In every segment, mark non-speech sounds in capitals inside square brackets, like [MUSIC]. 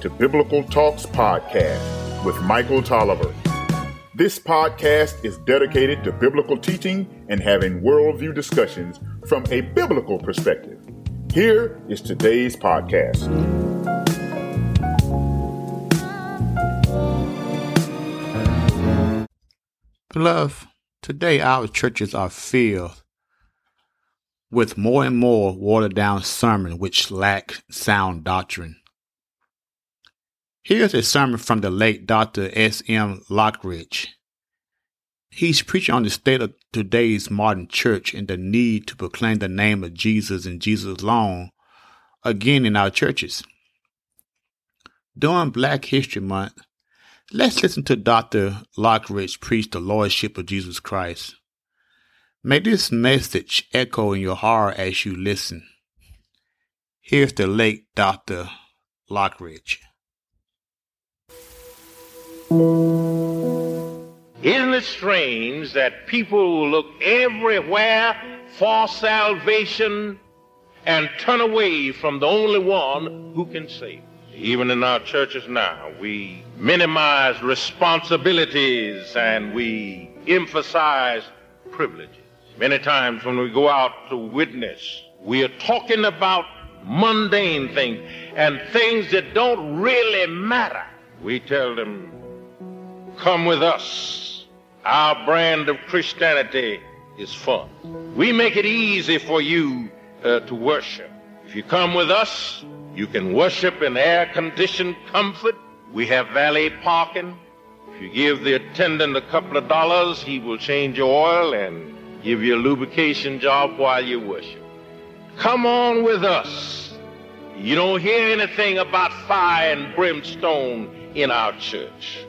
to Biblical Talks Podcast with Michael Tolliver. This podcast is dedicated to biblical teaching and having worldview discussions from a biblical perspective. Here is today's podcast. Beloved, today our churches are filled with more and more watered down sermons which lack sound doctrine. Here's a sermon from the late Dr. S. M. Lockridge. He's preaching on the state of today's modern church and the need to proclaim the name of Jesus and Jesus alone again in our churches. During Black History Month, let's listen to Dr. Lockridge preach the Lordship of Jesus Christ. May this message echo in your heart as you listen. Here's the late Dr. Lockridge. Isn't it strange that people look everywhere for salvation and turn away from the only one who can save? Even in our churches now, we minimize responsibilities and we emphasize privileges. Many times when we go out to witness, we are talking about mundane things and things that don't really matter. We tell them, Come with us. Our brand of Christianity is fun. We make it easy for you uh, to worship. If you come with us, you can worship in air conditioned comfort. We have valet parking. If you give the attendant a couple of dollars, he will change your oil and give you a lubrication job while you worship. Come on with us. You don't hear anything about fire and brimstone in our church.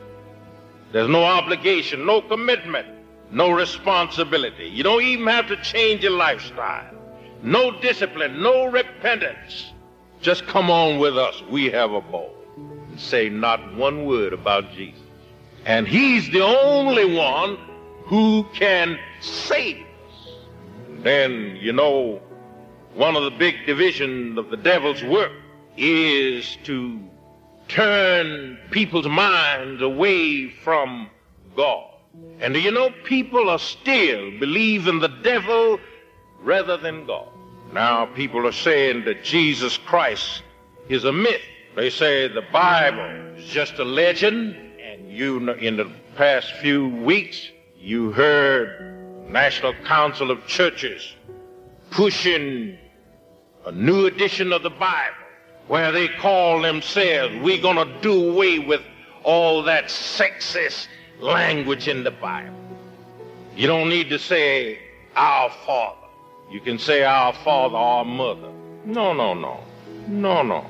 There's no obligation, no commitment, no responsibility. You don't even have to change your lifestyle. No discipline, no repentance. Just come on with us. We have a ball. And say not one word about Jesus. And he's the only one who can save us. Then, you know, one of the big divisions of the devil's work is to turn people's minds away from God. And do you know people are still believing the devil rather than God? Now people are saying that Jesus Christ is a myth. They say the Bible is just a legend. And you know, in the past few weeks, you heard National Council of Churches pushing a new edition of the Bible where they call themselves, we're going to do away with all that sexist language in the Bible. You don't need to say our Father. You can say our Father, our Mother. No, no, no. No, no.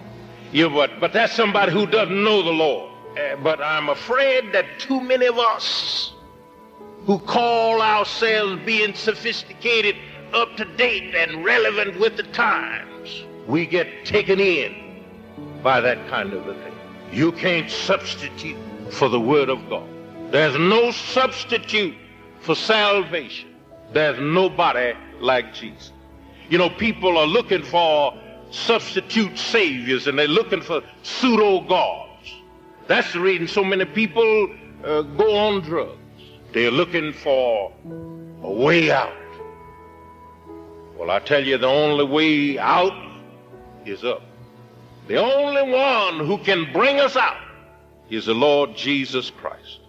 You, but, but that's somebody who doesn't know the Lord. Uh, but I'm afraid that too many of us who call ourselves being sophisticated, up to date, and relevant with the times, we get taken in by that kind of a thing. You can't substitute for the Word of God. There's no substitute for salvation. There's nobody like Jesus. You know, people are looking for substitute saviors and they're looking for pseudo gods. That's the reason so many people uh, go on drugs. They're looking for a way out. Well, I tell you, the only way out is up. The only one who can bring us out is the Lord Jesus Christ.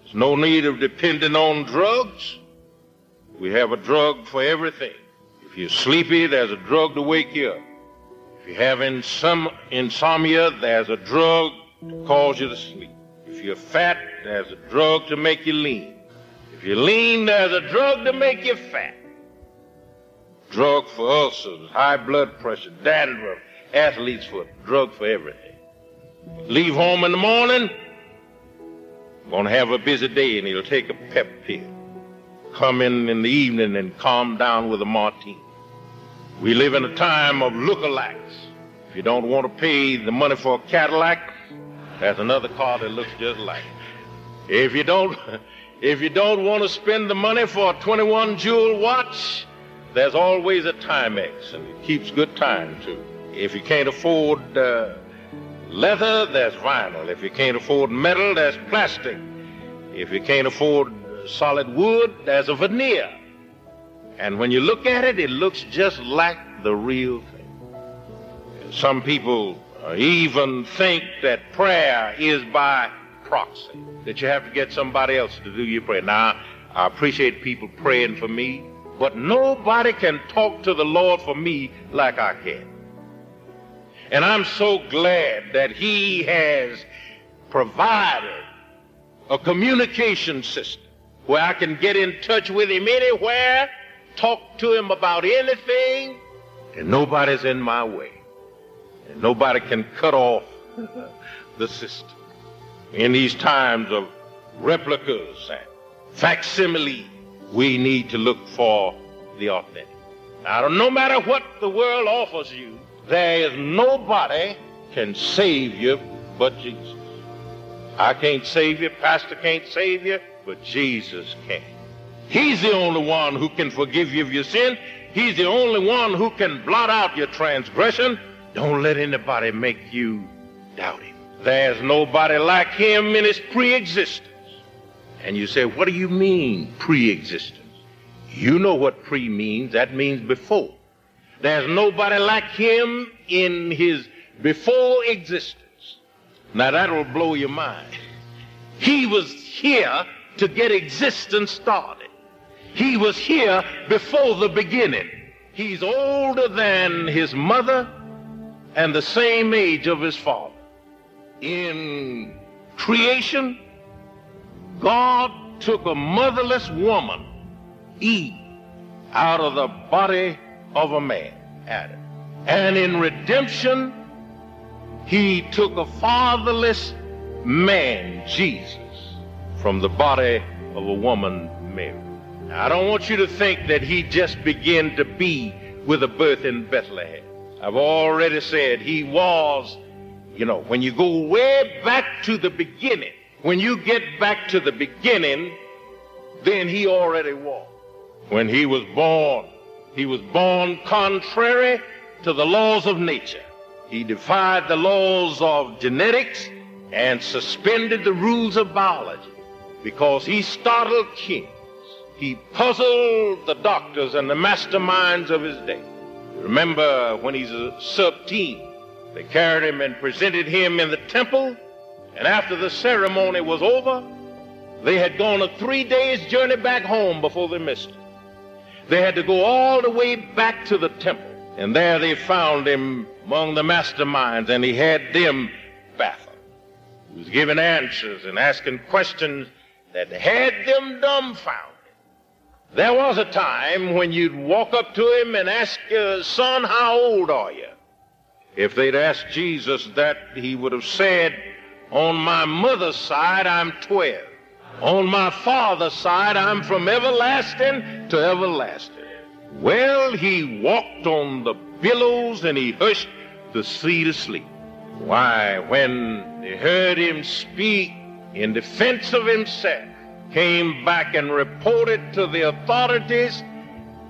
There's no need of depending on drugs. We have a drug for everything. If you're sleepy, there's a drug to wake you up. If you have insomnia, there's a drug to cause you to sleep. If you're fat, there's a drug to make you lean. If you're lean, there's a drug to make you fat. Drug for ulcers, high blood pressure, dandruff, athlete's foot, drug for everything. Leave home in the morning, gonna have a busy day, and he'll take a pep pill. Come in in the evening and calm down with a martini. We live in a time of lookalikes. If you don't want to pay the money for a Cadillac, there's another car that looks just like it. If you don't, [LAUGHS] if you don't want to spend the money for a 21 jewel watch, there's always a Timex, and it keeps good time too. If you can't afford uh, leather, there's vinyl. If you can't afford metal, there's plastic. If you can't afford solid wood, there's a veneer. And when you look at it, it looks just like the real thing. Some people even think that prayer is by proxy, that you have to get somebody else to do your prayer. Now, I appreciate people praying for me, but nobody can talk to the Lord for me like I can. And I'm so glad that He has provided a communication system where I can get in touch with Him anywhere, talk to Him about anything, and nobody's in my way. And nobody can cut off [LAUGHS] the system. In these times of replicas and facsimile, we need to look for the authentic. Now, no matter what the world offers you, there is nobody can save you but Jesus. I can't save you, pastor can't save you, but Jesus can. He's the only one who can forgive you of your sin. He's the only one who can blot out your transgression. Don't let anybody make you doubt him. There's nobody like him in his pre-existence. And you say, what do you mean pre-existence? You know what pre means. That means before. There's nobody like him in his before existence. Now that'll blow your mind. He was here to get existence started. He was here before the beginning. He's older than his mother and the same age of his father. In creation, God took a motherless woman, Eve, out of the body of a man, Adam. And in redemption, he took a fatherless man, Jesus, from the body of a woman, Mary. Now, I don't want you to think that he just began to be with a birth in Bethlehem. I've already said he was, you know, when you go way back to the beginning, when you get back to the beginning, then he already was. When he was born, he was born contrary to the laws of nature. He defied the laws of genetics and suspended the rules of biology because he startled kings. He puzzled the doctors and the masterminds of his day. Remember when he's a sub-teen, they carried him and presented him in the temple, and after the ceremony was over, they had gone a three days journey back home before they missed it. They had to go all the way back to the temple. And there they found him among the masterminds, and he had them baffled. He was giving answers and asking questions that had them dumbfounded. There was a time when you'd walk up to him and ask, Son, how old are you? If they'd asked Jesus that, he would have said, On my mother's side, I'm 12. On my father's side, I'm from everlasting to everlasting. Well, he walked on the billows and he hushed the sea to sleep. Why, when they heard him speak in defense of himself, came back and reported to the authorities,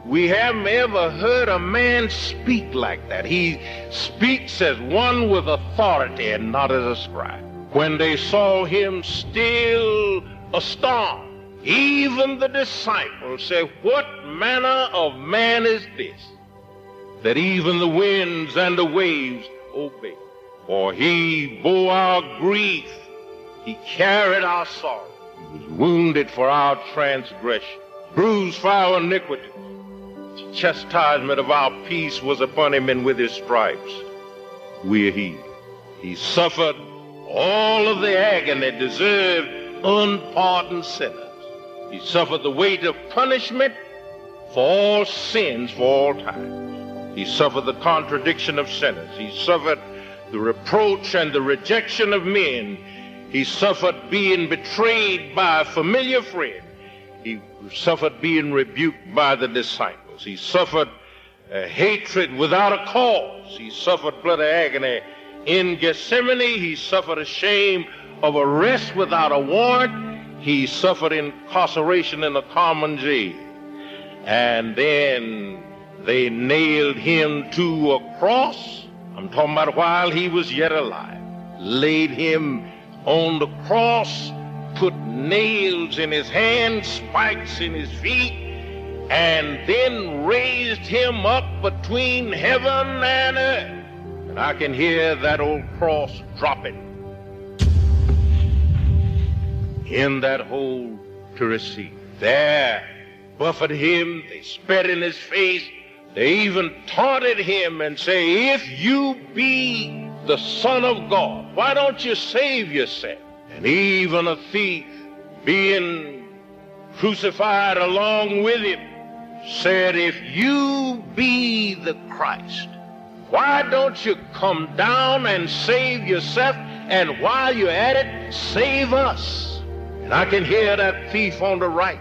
we haven't ever heard a man speak like that. He speaks as one with authority and not as a scribe. When they saw him still a storm. Even the disciples said, What manner of man is this? That even the winds and the waves obey. For he bore our grief, he carried our sorrow, he was wounded for our transgression, bruised for our iniquity. The chastisement of our peace was upon him, and with his stripes we are healed. He suffered all of the agony deserved unpardoned sinners. He suffered the weight of punishment for all sins for all times. He suffered the contradiction of sinners. He suffered the reproach and the rejection of men. He suffered being betrayed by a familiar friend. He suffered being rebuked by the disciples. He suffered uh, hatred without a cause. He suffered blood agony in Gethsemane. He suffered a shame of arrest without a warrant. He suffered incarceration in a common jail. And then they nailed him to a cross. I'm talking about while he was yet alive. laid him on the cross, put nails in his hands, spikes in his feet, and then raised him up between heaven and earth. And I can hear that old cross dropping in that hole to receive. There, buffeted him, they spat in his face, they even taunted him and say, if you be the Son of God, why don't you save yourself? And even a thief being crucified along with him said, if you be the Christ, why don't you come down and save yourself? And while you're at it, save us. And I can hear that thief on the right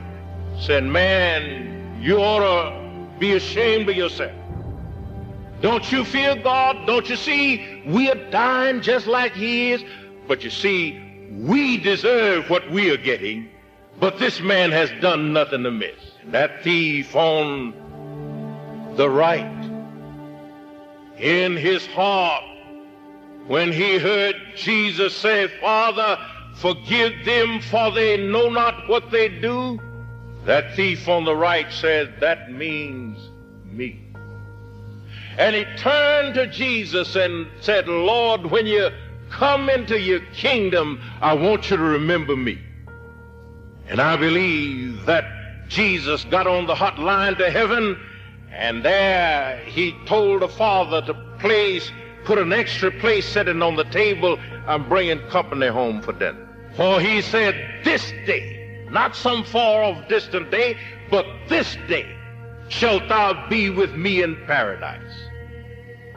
saying, man, you ought to be ashamed of yourself. Don't you fear God? Don't you see we are dying just like he is? But you see, we deserve what we are getting, but this man has done nothing amiss. And that thief on the right, in his heart, when he heard Jesus say, Father, forgive them for they know not what they do, that thief on the right said, that means me. And he turned to Jesus and said, Lord, when you come into your kingdom, I want you to remember me. And I believe that Jesus got on the hotline to heaven, and there he told the Father to place, put an extra place sitting on the table. I'm bringing company home for dinner. For he said, This day, not some far off distant day, but this day shalt thou be with me in paradise.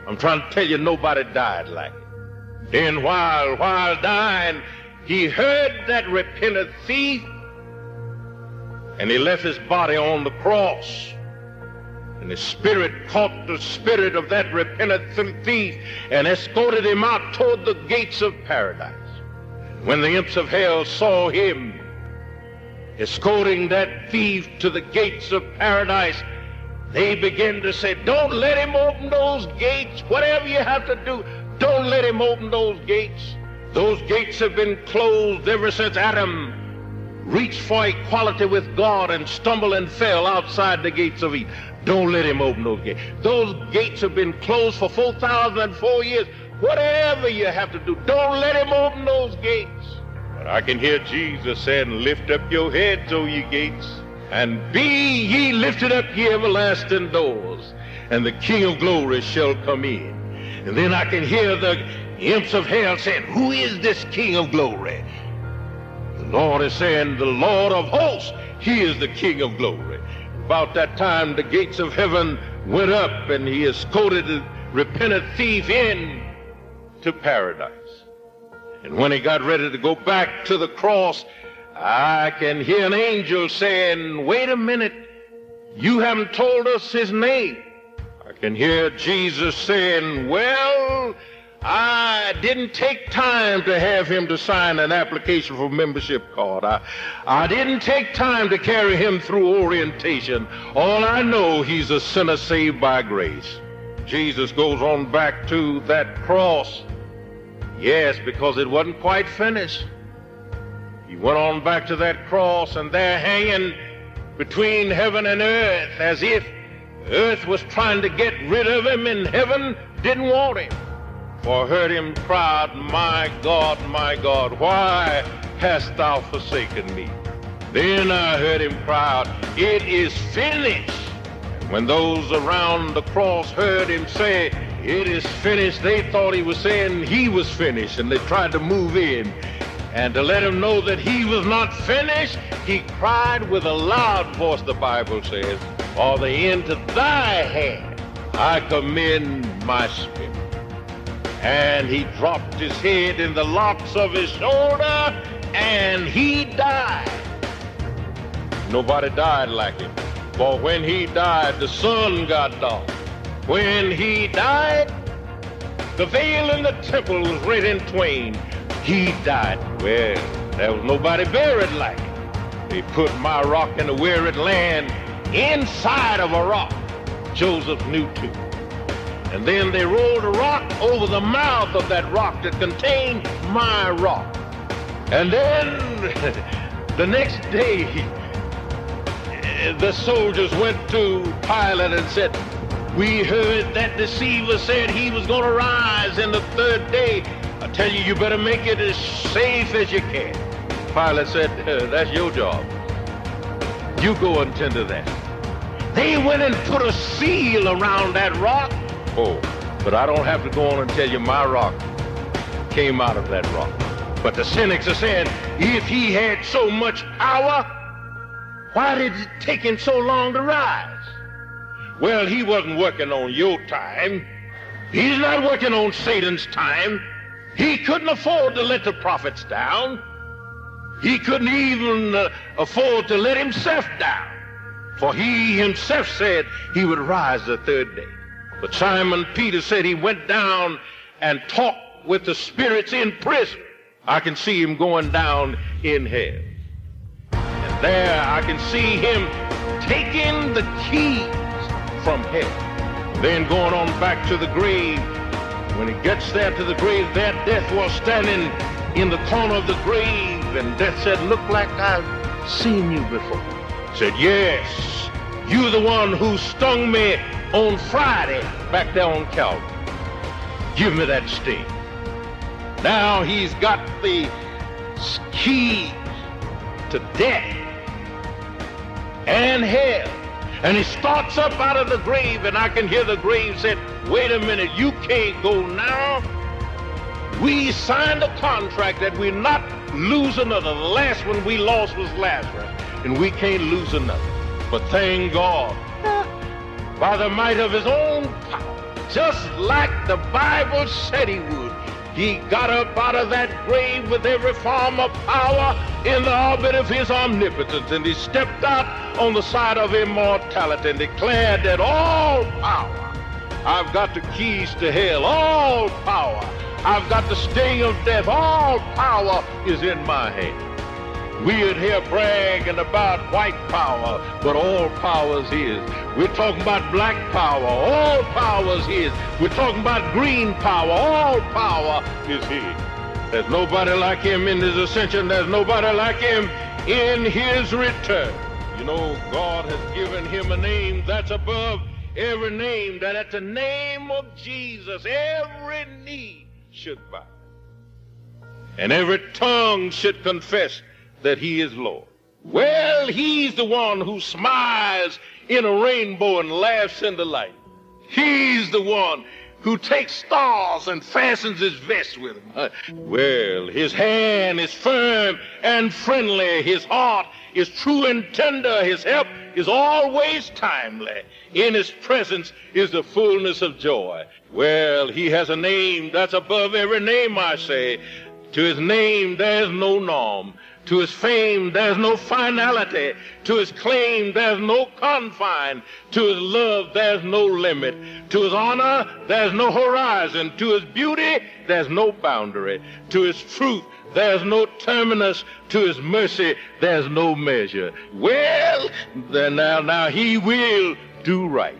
I'm trying to tell you, nobody died like it. Then while, while dying, he heard that repentant thief, and he left his body on the cross. And the spirit caught the spirit of that repentant thief and escorted him out toward the gates of paradise. When the imps of hell saw him escorting that thief to the gates of paradise, they began to say, Don't let him open those gates. Whatever you have to do, don't let him open those gates. Those gates have been closed ever since Adam reached for equality with God and stumbled and fell outside the gates of Eden. Don't let him open those gates. Those gates have been closed for 4,004 years. Whatever you have to do, don't let him open those gates. But I can hear Jesus saying, Lift up your heads, O ye gates, and be ye lifted up, ye everlasting doors, and the King of glory shall come in. And then I can hear the imps of hell saying, Who is this King of glory? The Lord is saying, The Lord of hosts, He is the King of glory. About that time, the gates of heaven went up, and He escorted the repentant thief in to paradise. And when he got ready to go back to the cross, I can hear an angel saying, Wait a minute, you haven't told us his name. I can hear Jesus saying, Well, I didn't take time to have him to sign an application for membership card. I, I didn't take time to carry him through orientation. All I know, he's a sinner saved by grace. Jesus goes on back to that cross Yes, because it wasn't quite finished. He went on back to that cross, and there hanging between heaven and earth, as if earth was trying to get rid of him, and heaven didn't want him. For I heard him cry My God, my God, why hast thou forsaken me? Then I heard him cry out, It is finished. When those around the cross heard him say, it is finished. They thought he was saying he was finished, and they tried to move in. And to let him know that he was not finished, he cried with a loud voice, the Bible says, For the into thy hand I commend my spirit. And he dropped his head in the locks of his shoulder, and he died. Nobody died like him. For when he died, the sun got dark. When he died, the veil in the temple was rent in twain. He died. Well, there was nobody buried like him. They put my rock in the wearied land inside of a rock. Joseph knew too. And then they rolled a rock over the mouth of that rock that contained my rock. And then [LAUGHS] the next day, [LAUGHS] the soldiers went to Pilate and said, we heard that deceiver said he was going to rise in the third day. I tell you, you better make it as safe as you can. Pilate said, [LAUGHS] that's your job. You go and tend to that. They went and put a seal around that rock. But I don't have to go on and tell you my rock came out of that rock. But the cynics are saying, if he had so much power, why did it take him so long to rise? Well, he wasn't working on your time. He's not working on Satan's time. He couldn't afford to let the prophets down. He couldn't even uh, afford to let himself down. For he himself said he would rise the third day. But Simon Peter said he went down and talked with the spirits in prison. I can see him going down in hell. And there I can see him taking the keys from hell. Then going on back to the grave. When he gets there to the grave, there death was standing in the corner of the grave. And death said, look like I've seen you before. Said, yes, you're the one who stung me on Friday back there on Calvary. Give me that sting. Now he's got the keys to death and hell. And he starts up out of the grave, and I can hear the grave say, wait a minute, you can't go now. We signed a contract that we're not lose another. The last one we lost was Lazarus, and we can't lose another. But thank God, by the might of his own power, just like the Bible said he would, he got up out of that grave with every form of power in the orbit of his omnipotence, and he stepped out on the side of immortality and declared that all power, I've got the keys to hell, all power, I've got the sting of death, all power is in my hand. We'd hear bragging about white power, but all power is his. We're talking about black power, all power is his. We're talking about green power, all power is his. There's nobody like him in his ascension. There's nobody like him in his return. You know, God has given him a name that's above every name, that at the name of Jesus, every knee should bow. And every tongue should confess that he is Lord. Well, he's the one who smiles in a rainbow and laughs in the light. He's the one who takes stars and fastens his vest with them. Uh, well, his hand is firm and friendly. His heart is true and tender. His help is always timely. In his presence is the fullness of joy. Well, he has a name that's above every name, I say. To his name there's no norm. To his fame, there's no finality. To his claim, there's no confine. To his love, there's no limit. To his honor, there's no horizon. To his beauty, there's no boundary. To his truth, there's no terminus. To his mercy, there's no measure. Well, then now, now he will do right.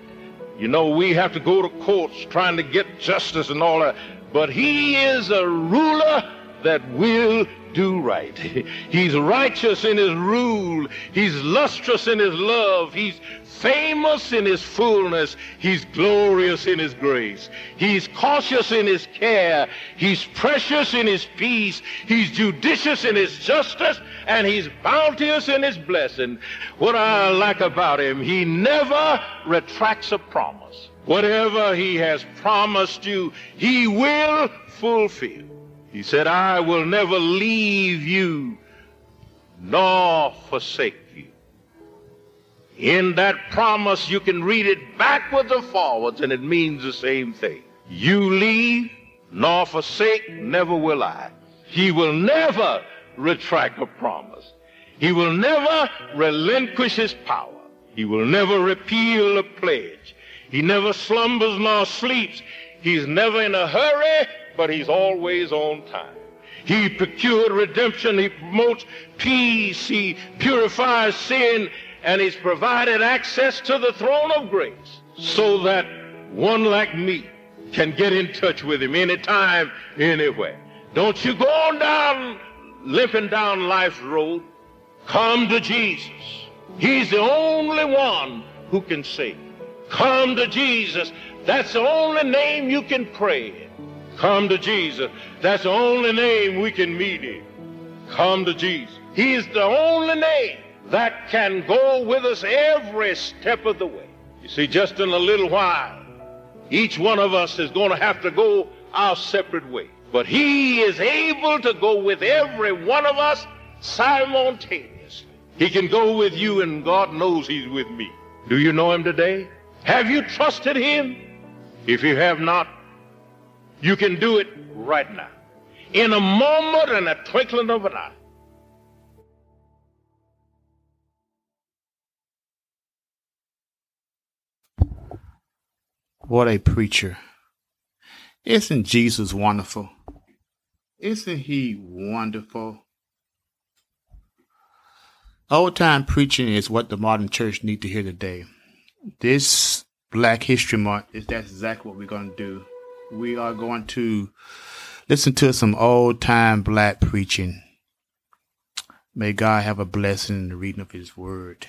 You know, we have to go to courts trying to get justice and all that, but he is a ruler that will do right. He's righteous in his rule. He's lustrous in his love. He's famous in his fullness. He's glorious in his grace. He's cautious in his care. He's precious in his peace. He's judicious in his justice. And he's bounteous in his blessing. What I like about him, he never retracts a promise. Whatever he has promised you, he will fulfill. He said, I will never leave you nor forsake you. In that promise, you can read it backwards or forwards, and it means the same thing. You leave nor forsake, never will I. He will never retract a promise. He will never relinquish his power. He will never repeal a pledge. He never slumbers nor sleeps. He's never in a hurry but he's always on time. He procured redemption. He promotes peace. He purifies sin. And he's provided access to the throne of grace so that one like me can get in touch with him anytime, anywhere. Don't you go on down, limping down life's road. Come to Jesus. He's the only one who can save. Come to Jesus. That's the only name you can pray. Come to Jesus. That's the only name we can meet in. Come to Jesus. He is the only name that can go with us every step of the way. You see, just in a little while, each one of us is going to have to go our separate way. But He is able to go with every one of us simultaneously. He can go with you, and God knows He's with me. Do you know Him today? Have you trusted Him? If you have not, you can do it right now. In a moment and a twinkling of an eye. What a preacher. Isn't Jesus wonderful? Isn't he wonderful? Old time preaching is what the modern church need to hear today. This Black History Month is that's exactly what we're going to do. We are going to listen to some old time black preaching. May God have a blessing in the reading of his word.